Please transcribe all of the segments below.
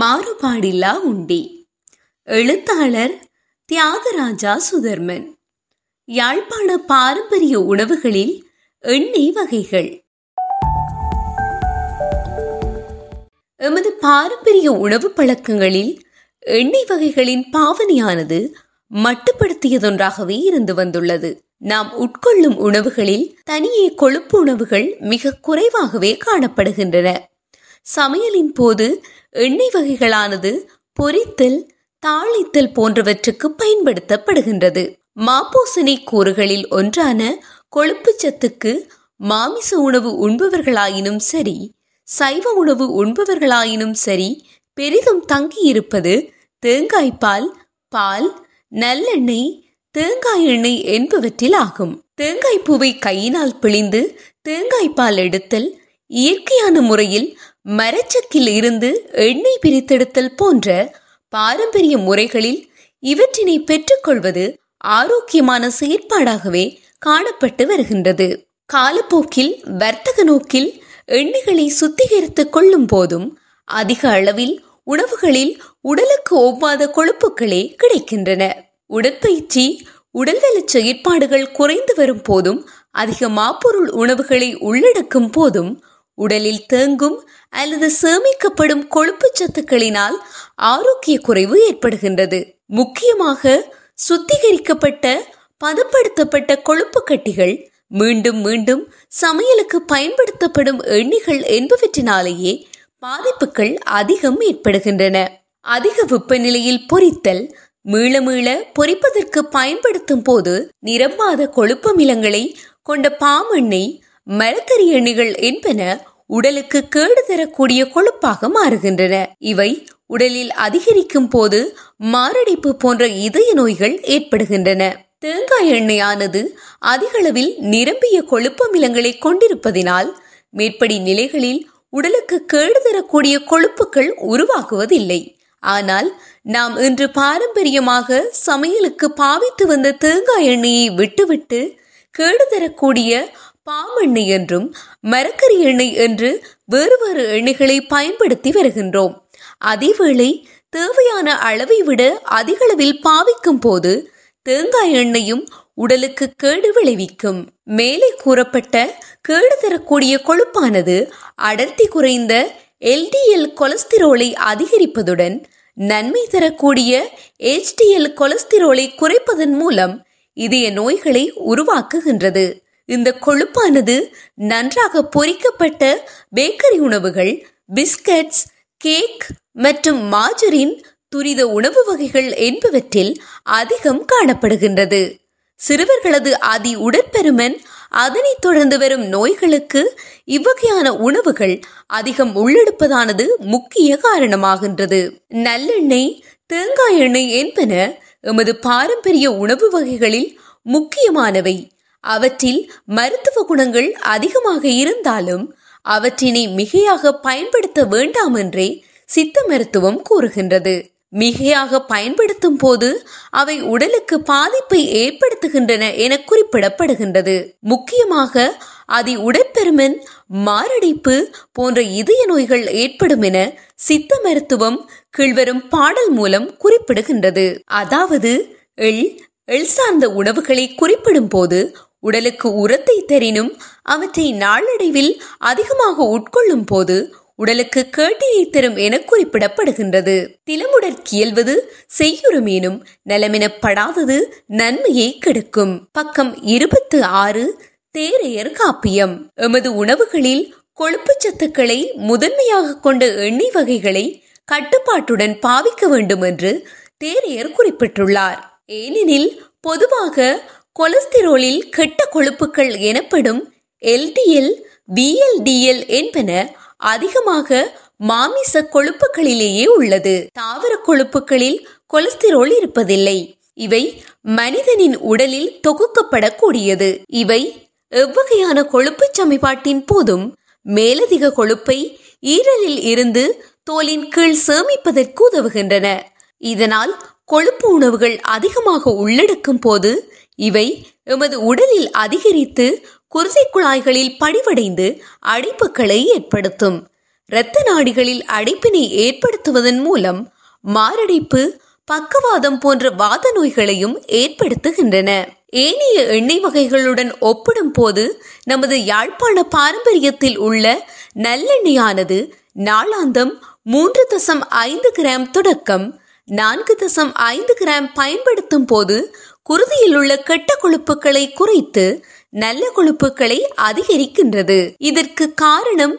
மாறுபாடில்லா உண்டி. எழுத்தாளர் தியாகராஜா சுதர்மன். யாழ்ப்பாண பாரம்பரிய உணவுகளில் எண்ணெய் வகைகள். எமது பாரம்பரிய உணவு பழக்கங்களில் எண்ணெய் வகைகளின் பாவனையானது மட்டுப்படுத்தியதொன்றாகவே இருந்து வந்துள்ளது. நாம் உட்கொள்ளும் உணவுகளில் தனியே கொழுப்பு உணவுகள் மிக குறைவாகவே காணப்படுகின்றன. சமையலின் போது எண்ணெய் வகைகளானது பொரித்தல் தாளித்தல் போன்றவற்றுக்கு பயன்படுத்தப்படுகின்றது. மாப்போசனை கூறுகளில் ஒன்றான கொழுப்பு சத்துக்கு மாமிச உணவு உண்பவர்களாயினும் சரி சைவ உணவு உண்பவர்களாயினும் சரி பெரிதும் தங்கியிருப்பது தேங்காய்பால் பால் நல்லெண்ணெய் தேங்காய் எண்ணெய் என்பவற்றில் ஆகும். தேங்காய் பூவை கையினால் பிழிந்து தேங்காய் பால் எடுத்தல் இயற்கையான முறையில் மரச்சக்கில் இருந்து எண்ணெய் பிரித்தெடுத்தல் போன்ற பாரம்பரிய முறைகளில் இவற்றினை பெற்றுக்கொள்வது ஆரோக்கியமான செயற்பாடாகவே காணப்பட்டு வருகின்றது. காலப்போக்கில் வர்த்தக நோக்கில் எண்ணெய்களை சுத்திகரித்துக் கொள்ளும் போதும் அதிக அளவில் உணவுகளில் உடலுக்கு ஒவ்வாத கொழுப்புகளே கிடைக்கின்றன. உடற்பயிற்சி உடல்நல செயற்பாடுகள் குறைந்து வரும் போதும் அதிக மாப்பொருள் உணவுகளை உள்ளடக்கும் போதும் உடலில் தேங்கும் அல்லது சேமிக்கப்படும் கொழுப்பு சத்துக்களினால் ஆரோக்கிய குறைவு ஏற்படுகின்றது. முக்கியமாக சுத்திகரிக்கப்பட்ட பதப்படுத்தப்பட்ட கொழுப்பு கட்டிகள் மீண்டும் மீண்டும் சமையலுக்கு பயன்படுத்தப்படும் எண்ணெய்கள் என்பவற்றினாலேயே பாதிப்புகள் அதிகம் ஏற்படுகின்றன. அதிக வெப்பநிலையில் பொரித்தல் மீள மீள பொரிப்பதற்கு பயன்படுத்தும் போது நிரம்பாத கொழுப்பமிலங்களை கொண்ட பாமெண்ணெய் மரக்கறி எண்ணெய்கள் என்பன உடலுக்கு கேடு தரக்கூடிய கொழுப்பாக மாறுகின்றன. இவை உடலில் அதிகரிக்கும் போது மாரடைப்பு போன்ற இதய நோய்கள் ஏற்படுகின்றன. தேங்காய் எண்ணெயானது அதிகளவில் நிரம்பிய கொழுப்பமிலங்களை கொண்டிருப்பதினால் மேற்படி நிலைகளில் உடலுக்கு கேடு தரக்கூடிய கொழுப்புகள் உருவாகுவதில்லை. ஆனால் நாம் இன்று பாரம்பரியமாக சமையலுக்கு பாவித்து வந்த தேங்காய் எண்ணெயை விட்டுவிட்டு கேடு தரக்கூடிய பாமெண்ணெய் என்றும் மரக்கறி எண்ணெய் என்று வேறு வேறு எண்ணெய்களை பயன்படுத்தி வருகின்றோம். அதேவேளை தேவையான அளவை விட அதிகளவில் பாவிக்கும் போது தேங்காய் எண்ணெயும் உடலுக்கு கேடு விளைவிக்கும். மேலே கூறப்பட்ட கேடு தரக்கூடிய கொழுப்பானது அடர்த்தி குறைந்த எல்டிஎல் கொலஸ்திரோலை அதிகரிப்பதுடன் நன்மை தரக்கூடிய எச்டிஎல் கொலஸ்திரோலை குறைப்பதன் மூலம் இதய நோய்களை உருவாக்குகின்றது. இந்த கொழுப்பானது நன்றாக பொரிக்கப்பட்ட பேக்கரி உணவுகள் பிஸ்கட்ஸ் கேக் மற்றும் மாஜரின் துரித உணவு வகைகள் என்பவற்றில் அதிகம் காணப்படுகின்றது. சிறுவர்களது அதி உடற்பெருமன் அதனைத் தொடர்ந்து வரும் நோய்களுக்கு இவ்வகையான உணவுகள் அதிகம் உள்ளெடுப்பதானது முக்கிய காரணமாகின்றது. நல்லெண்ணெய் தேங்காய் எண்ணெய் என்பன எமது பாரம்பரிய உணவு வகைகளில் முக்கியமானவை. அவற்றில் மருத்துவ குணங்கள் அதிகமாக இருந்தாலும் அவற்றினை மிகையாக பயன்படுத்த வேண்டாம் என்றே சித்த மருத்துவம் கூறுகின்றது. மிகையாக பயன்படுத்தும் போது அவை உடலுக்கு பாதிப்பை ஏற்படுத்துகின்றன என குறிப்பிடப்படுகின்றது. முக்கியமாக அதி உடற்பெருமன் மாரடைப்பு போன்ற இதய நோய்கள் ஏற்படும் என சித்த மருத்துவம் கீழ்வரும் பாடல் மூலம் குறிப்பிடுகின்றது. அதாவது எள் எள் சார்ந்த உணவுகளை குறிப்பிடும் போது உடலுக்கு உரத்தை தரினும் அவற்றை நாளடைவில் அதிகமாக உட்கொள்ளும் போது உடலுக்கு கேட்டியை தரும் என குறிப்பிடப்படுகின்றது. திலமுடற்கியல்வது செய்யுறுமேனும் நலமெனப்படாதது நன்மையை கெடுக்கும். பக்கம் இருபத்து ஆறு தேரையர் காப்பியம். எமது உணவுகளில் கொழுப்பு சத்துக்களை முதன்மையாக கொண்ட எண்ணெய் வகைகளை கட்டுப்பாட்டுடன் பாவிக்க வேண்டும் என்று தேரையர் குறிப்பிட்டுள்ளார். ஏனெனில் பொதுவாக கொலஸ்திரோலில் கெட்ட கொழுப்புகள் எனப்படும் எல்டிஎல் பிஎல்டிஎல் என்பன அதிகமாக மாமிச கொழுப்புகளிலேயே உள்ளது. தாவர கொழுப்புகளில் கொலஸ்திரோல் இருப்பதில்லை. இவை மனிதனின் உடலில் தொகுக்கப்படக்கூடியது. இவை எவ்வகையான கொழுப்பு சமிபாட்டின் போதும் மேலதிக கொழுப்பை ஈரலில் இருந்து தோலின் கீழ் சேமிப்பதற்கு உதவுகின்றன. இதனால் கொழுப்பு உணவுகள் அதிகமாக உள்ளடக்கும் போது இவை எமது உடலில் அதிகரித்து குருசை குழாய்களில் படிவடைந்து அடைப்புகளை ஏற்படுத்தும். இரத்த நாடிகளில் அடைப்பினை ஏற்படுத்துவதன் மூலம் மாரடைப்பு பக்கவாதம் போன்ற வாத நோய்களையும் ஏற்படுத்துகின்றன. ஏனைய எண்ணெய் வகைகளுடன் ஒப்பிடும் போது நமது யாழ்ப்பாண பாரம்பரியத்தில் உள்ள நல்லெண்ணெயானது நாளாந்தம் மூன்று தசம் ஐந்து கிராம் தொடக்கம் நான்கு தசம் ஐந்து கிராம் பயன்படுத்தும் போது குருதியில் உள்ள கெட்ட கொழுப்புகளை குறைத்து நல்ல கொழுப்புகளை அதிகரிக்கின்றது. இதற்கு காரணம்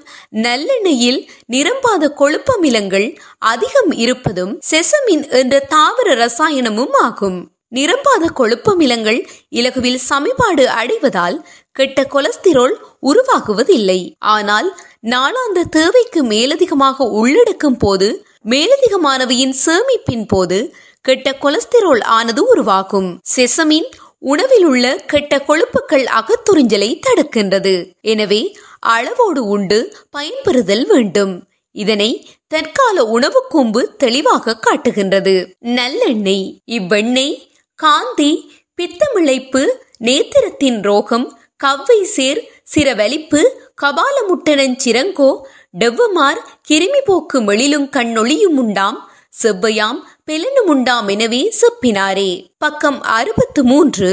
நல்லெண்ணெயில் நிரம்பாத கொழுப்பமிலங்கள் அதிகம் இருப்பதும் செசமின் என்ற தாவர ரசாயனமும் ஆகும். நிரம்பாத கொழுப்பமிலங்கள் இலகுவில் சமிபாடு அடைவதால் கெட்ட கொலஸ்திரோல் உருவாகுவதில்லை. ஆனால் நாளாந்த தேவைக்கு மேலதிகமாக உள்ளடக்கும் போது மேலதிக மாணவியின் சேமிப்பின் போது கெட்ட கொலஸ்திரோல் ஆனது உருவாகும். செசமின் உணவில் உள்ள கெட்ட கொழுப்புகள் அகத்துறிஞ்சலை தடுக்கின்றது. எனவே அளவோடு உண்டு பயன்பெறுதல் வேண்டும். இதனை தற்கால உணவு கூம்பு தெளிவாக காட்டுகின்றது. நல்லெண்ணெய் இவ்வெண்ணெய் காந்தி பித்தமிழைப்பு நேத்திரத்தின் ரோகம் கவ்வை சேர் சிரவலிப்பு கபாலமுட்டனஞ்சிரங்கோ டெவ்வமார் கிருமி போக்கு மெழிலும் கண்ணொளியும் உண்டாம் செவ்வையாம் பெலனும் உண்டாம் எனவே செப்பினாரே. பக்கம் அறுபத்து மூன்று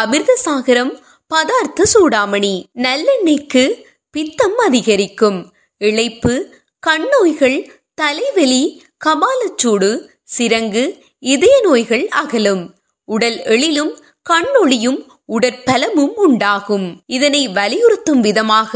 அமிர்தசாகரம் பதார்த்த சூடாமணி. நல்லெண்ணெய்க்கு பித்தம் அதிகரிக்கும். இழைப்பு கண்ணோய்கள் தலைவலி கபாலச்சூடு சிரங்கு இதய நோய்கள் அகலும். உடல் எழிலும் கண்ணொளியும் உடற்பலமும் உண்டாகும். இதனை வலியுறுத்தும் விதமாக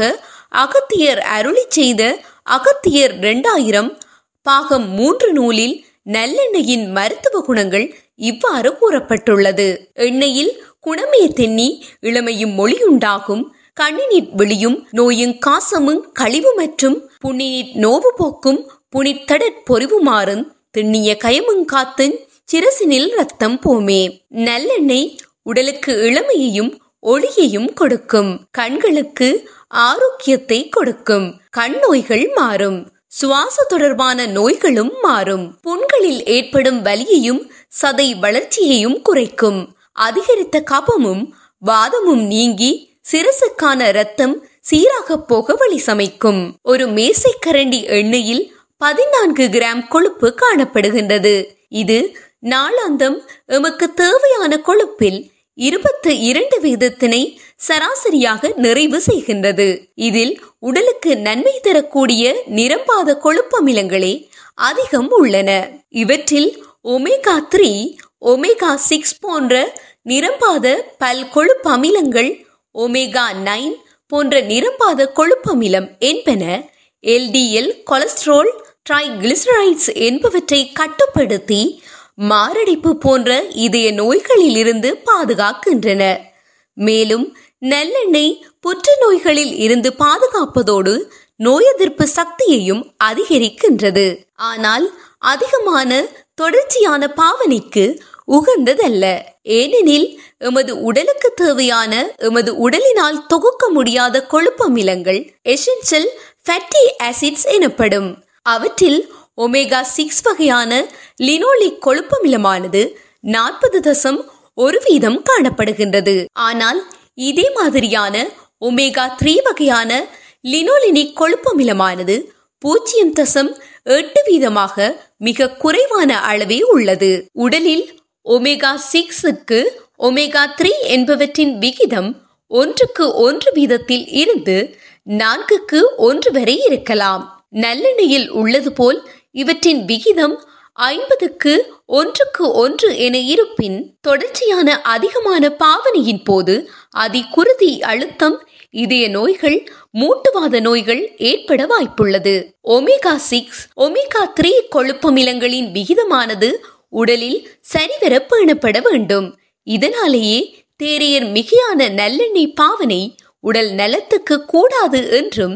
அகத்தியர் அருளி செய்த அகத்தியர் இரண்டாயிரம் பாகம் மூன்று நூலில் நல்லெண்ணெயின் மருத்துவ குணங்கள் இவ்வாறு கூறப்பட்டுள்ளது. எண்ணெயில் குணமே தென்னி இளமையும் மொழியுண்டாகும் கண்ணினிற் வெளியும் நோயும் காசமும் கழிவு மற்றும் புண்ணினிற் நோவு போக்கும் புனித்தடற் பொறிவுமாறும் திண்ணிய கயமுங் காத்தும் சிரசினில் ரத்தம் போமே. நல்லெண்ணெய் உடலுக்கு இளமையையும் ஒளியையும் கொடுக்கும். கண்களுக்கு ஆரோக்கியத்தை கொடுக்கும். கண் நோய்கள் மாறும். சுவாச தொடர்பான நோய்களும் மாறும். புண்களில் ஏற்படும் வலியையும் சதை வளர்ச்சியையும் குறைக்கும். அதிகரித்த கபமும் வாதமும் நீங்கி சிரசுக்கான ரத்தம் சீராக போக வழி சமைக்கும். ஒரு மேசைக்கரண்டி எண்ணெயில் பதினான்கு கிராம் கொழுப்பு காணப்படுகின்றது. இது நாளாந்தம் எமக்கு தேவையான கொழுப்பில் இருபத்து இரண்டு வீதத்தினை சராசரியாக நிறைவு செய்கின்றது. இதில் உடலுக்கு நன்மை தரக்கூடிய நிரம்பாத கொழுப்பமிலங்களே அதிகம் உள்ளன. இவற்றில் ஒமேகா த்ரீ ஒமேகா சிக்ஸ் போன்ற நிரம்பாத பல் கொழுப்பு அமிலங்கள் ஒமேகா நைன் போன்ற நிரம்பாத கொழுப்பமிலம் என்பன எல்டிஎல் கொலஸ்ட்ரால் ட்ரைகிளிசரைட்ஸ் என்பவற்றை கட்டுப்படுத்தி மாரடைப்பு போன்ற இதய நோய்களில் இருந்து பாதுகாக்கின்றன. மேலும் நல்லெண்ணெய் புற்றுநோய்களில் இருந்து பாதுகாப்பதோடு நோய் எதிர்ப்பு சக்தியையும் அதிகரிக்கின்றது. ஆனால் அதிகமான தொடர்ச்சியான பாவனைக்கு உகந்ததல்ல. ஏனெனில் எமது உடலுக்கு தேவையான எமது உடலினால் தொகுக்க முடியாத கொழுப்பமிலங்கள் எசென்சல் ஃபேட்டி ஆசிட்ஸ் எனப்படும். அவற்றில் ஒமேகா சிக்ஸ் வகையான லினோலிக் கொழுப்பமிலமானது நாற்பது தசம் ஒரு வீதம் காணப்படுகின்றது. ஆனால் இதே மாதிரியான ஒமேகா த்ரீ வகையான லினோலினிக் கொழுப்பமிலமானது பூஜ்ஜியம் தசம் எட்டு வீதமாக மிக குறைவான அளவே உள்ளது. உடலில் ஒமேகா சிக்ஸுக்கு ஒமேகா த்ரீ என்பவற்றின் விகிதம் ஒன்றுக்கு ஒன்று வீதத்தில் இருந்து நான்குக்கு ஒன்று வரை இருக்கலாம். நல்லெண்ணெயில் உள்ளது போல் இவற்றின் விகிதம் ஐம்பதுக்கு ஒன்றுக்கு ஒன்று என இருப்பின் தொடர்ச்சியான அதிகமான பாவனையின் போது அதிகுருதி அழுத்தம் இதய நோய்கள் மூட்டுவாத நோய்கள் ஏற்பட வாய்ப்புள்ளது. ஒமேகா சிக்ஸ் ஒமேகா த்ரீ கொழுப்பமிலங்களின் விகிதமானது உடலில் சரிவர பேணப்பட வேண்டும். இதனாலேயே தேரையர் மிகையான நல்லெண்ணெய் பாவனை உடல் நலத்துக்கு கூடாது என்றும்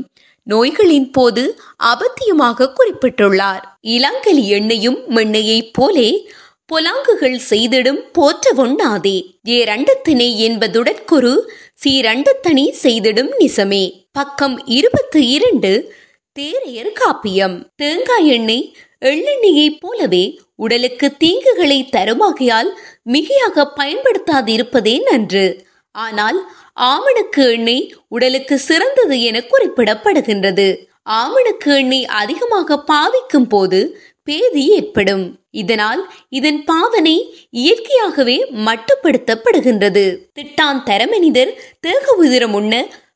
நோய்களின் போது அபத்தியமாக குறிப்பிட்டுள்ளார். இளங்கலி எண்ணெயும் மெண்ணையைப் போலே பொலாங்குகள் செய்திடும் போற்ற ஒண்ணாதே ஏரண்டத்தினை என்பதுடற்குரு சீரண்டத்தனி செய்திடும் நிசமே. பக்கம் இருபத்து இரண்டு தேரையர் காப்பியம். தேங்காய் எண்ணெய் எள்ளெண்ணெயைப் போலவே உடலுக்கு தீங்குகளை தருமாகையால் மிகையாக பயன்படுத்தாதிருப்பதே நன்று. ஆனால் ஆமணக்கு எண்ணெய் உடலுக்கு சிறந்தது என குறிப்பிடப்படுகின்றது. ஆமணக்கு எண்ணெய் அதிகமாக பாவிக்கும் போது பேதி ஏற்படும். இதனால் இதன் பாவனை இயற்கையாகவே மட்டுப்படுத்தப்படுகின்றது. திட்டான் தரமனிதர் தேக உதிரம் உண்ண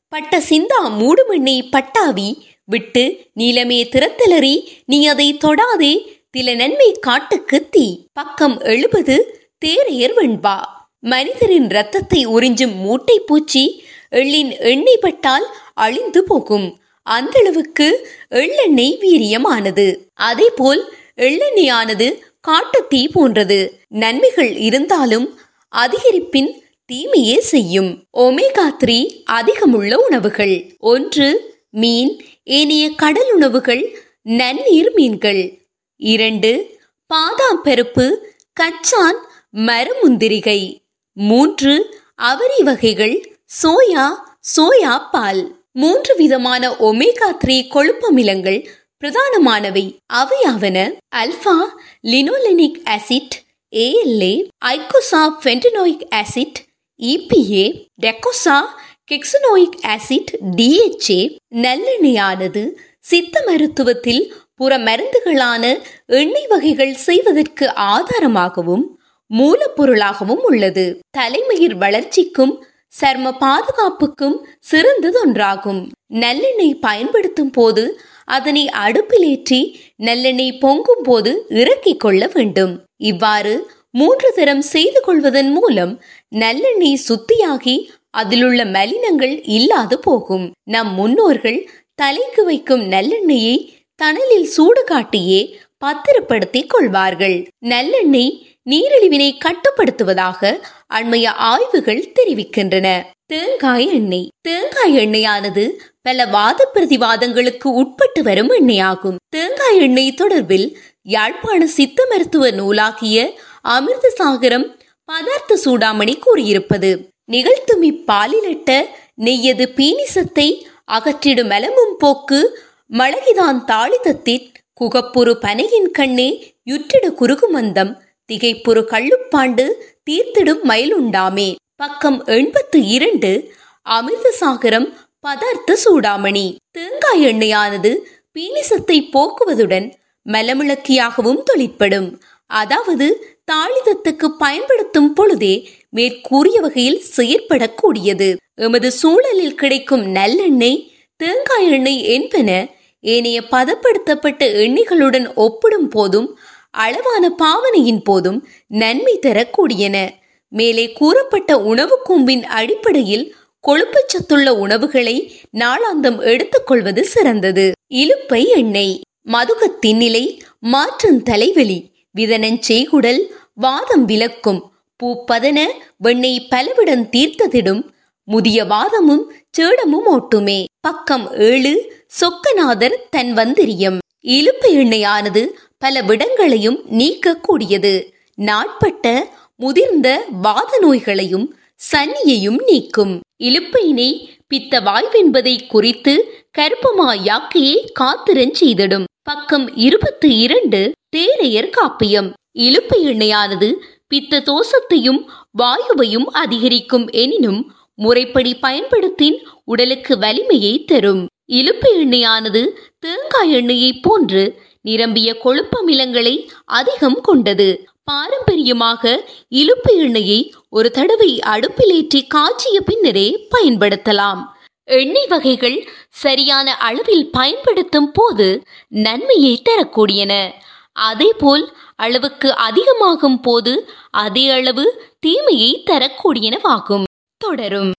பட்ட சிந்தா மூடுமெண்ணெய் பட்டாவி விட்டு நீலமே திறத்தலறி நீ அதை தொடாதே தில நன்மை காட்டுக்கு தீ. பக்கம் எழுபது தேரையர் வெண்பா. மனிதரின் ரத்தத்தை உறிஞ்சும் மூட்டை பூச்சி எள்ளின் எண்ணெய் பட்டால் அழிந்து போகும். அந்த அளவுக்கு எள்ளெண்ணெய் வீரியமானது. அதேபோல் எள்ளெண்ணெயானது காட்டுத்தீ போன்றது. நன்மைகள் இருந்தாலும் அதிகரிப்பின் தீமையே செய்யும். ஒமேகா த்ரீ அதிகமுள்ள உணவுகள். ஒன்று மீன் ஏனைய கடல் உணவுகள் நன்னீர் மீன்கள். இரண்டு பாதாம் பருப்பு கச்சான் மரமுந்திரிகை மூன்று அவரி வகைகள் சோயா சோயா பால். மூன்று விதமான ஒமேகா த்ரீ கொழுப்பமிலங்கள் பிரதானமானவை. அவையாவன alpha linolenic acid ALA eicosapentaenoic acid EPA docosahexaenoic acid DHA நல்லெண்ணெயானது சித்த மருத்துவத்தில் புற மருந்துகளான எண்ணெய் வகைகள் செய்வதற்கு ஆதாரமாகவும் மூலப்பொருளாகவும் உள்ளது. தலைமயிர் வளர்ச்சிக்கும் சர்ம பாதுகாப்புக்கும் சிறந்ததொன்றாகும். நல்லெண்ணெய் பயன்படுத்தும் போது அதனை அடுப்பிலேற்றி நல்லெண்ணெய் பொங்கும் போது இறக்கிக் கொள்ள வேண்டும். இவ்வாறு மூன்று தரம் செய்து கொள்வதன் மூலம் நல்லெண்ணெய் சுத்தியாகி அதிலுள்ள மலினங்கள் இல்லாது போகும். நம் முன்னோர்கள் தலைக்கு வைக்கும் நல்லெண்ணெயை தணலில் சூடு காட்டியே பத்திரப்படுத்திக் கொள்வார்கள். நல்லெண்ணெய் நீரிழிவினை கட்டுப்படுத்துவதாக அண்மைய ஆய்வுகள் தெரிவிக்கின்றன. தேங்காய் எண்ணெய். தேங்காய் எண்ணெயானது பல வாத பிரதிவாதங்களுக்கு உட்பட்டு வரும் எண்ணெயாகும். தேங்காய் எண்ணெய் தொடர்பில் யாழ்ப்பாண சித்த மருத்துவ நூலாகிய அமிர்த சாகரம் பதார்த்த சூடாமணி கூறியிருப்பது. நிகழ்த்துமி இப்பாலிலிட்ட நெய்யது பீனிசத்தை அகற்றிடும் மலமும் போக்கு மழகிதான் தாளிதத்தின் குகப்புறு பனையின் கண்ணே யுற்றிடு குறுகுமந்தம் திகைப்புறு கள்ளுப்பாண்டு தீர்த்திடும் மயிலுண்டாமே. பக்கம் எண்பத்து இரண்டு அமிர்தசாகரம் பதார்த்த சூடாமணி. தேங்காய் எண்ணெயானது பீனிசத்தை போக்குவதுடன் மலமிளக்கியாகவும் தொழிற்படும் அதாவது தாளிதத்துக்கு பயன்படுத்தும் பொழுதே மேற்கூறிய வகையில் செயற்படக்கூடியது. எமது சூழலில் கிடைக்கும் நல்லெண்ணெய் தேங்காய் எண்ணெய் என்பன ஏனைய பதப்படுத்தப்பட்ட எண்ணெய்களுடன் ஒப்பிடும் போதும் அளவான பாவனையின் போதும் நன்மை தரக்கூடியன. மேலே கூறப்பட்ட உணவு கூம்பின் அடிப்படையில் கொழுப்புச்சத்துள்ள உணவுகளை நாளாந்தம் எடுத்துக்கொள்வது சிறந்தது. இலுப்பை எண்ணெய் மதுகத்தின் நிலை மாற்றும் தலைவலி விதனஞ்செய்குடல் வாதம் விலக்கும் பூப்பதன வெண்ணெய் பலவிடம் தீர்த்ததிடும் முதிய வாதமும் சேடமும் ஓட்டுமே. பக்கம் ஏழு சொக்கநாதர் தன் வந்திரியம் இலுப்பு எண்ணெயானது பல விடங்களையும் நீக்கக்கூடியது. நாட்பட்ட முதிர்ந்த வாத நோய்களையும் சன்னியையும் நீக்கும். இலுப்பையினை பித்த வாய்வென்பதை குறித்து கருப்பமாயாக்கியே காத்திரஞ்செய்திடும் பக்கம் இருபத்தி இரண்டு தேரையர் காப்பியம். இலுப்பு எண்ணெயானது பித்த தோசத்தையும் வாயுவையும் அதிகரிக்கும் எனினும் முறைப்படி பயன்படுத்தின் உடலுக்கு வலிமையை தரும். இலுப்பு எண்ணெயானது தேங்காய் எண்ணெயைப் போன்று நிரம்பிய கொழுப்பமிலங்களை அதிகம் கொண்டது. பாரம்பரியமாக இலுப்பு எண்ணெயை ஒரு தடவை அடுப்பிலேற்றி காய்ச்சிய பின்னரே பயன்படுத்தலாம். எண்ணெய் வகைகள் சரியான அளவில் பயன்படுத்தும் போது நன்மையை தரக்கூடியன. அதேபோல் அளவுக்கு அதிகமாகும் போது அதே அளவு தீமையை தரக்கூடியனவாகும். தொடரும்.